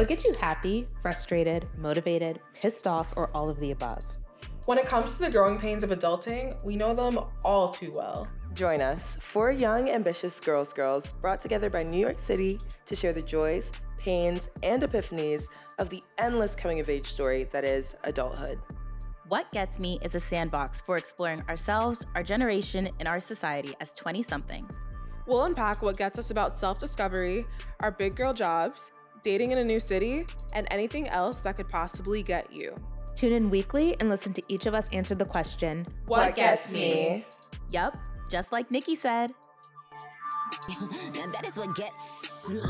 What gets you happy, frustrated, motivated, pissed off, or all of the above? When it comes to the growing pains of adulting, we know them all too well. Join us, four young, ambitious girls girls brought together by New York City to share the joys, pains, and epiphanies of the endless coming of age story that is adulthood. What Gets Me is a sandbox for exploring ourselves, our generation, and our society as 20 somethings. We'll unpack what gets us about self discovery, our big girl jobs, dating in a new city, and anything else that could possibly get you. Tune in weekly and listen to each of us answer the question What, gets me? Yup, just like Nikki said. and that is what gets me.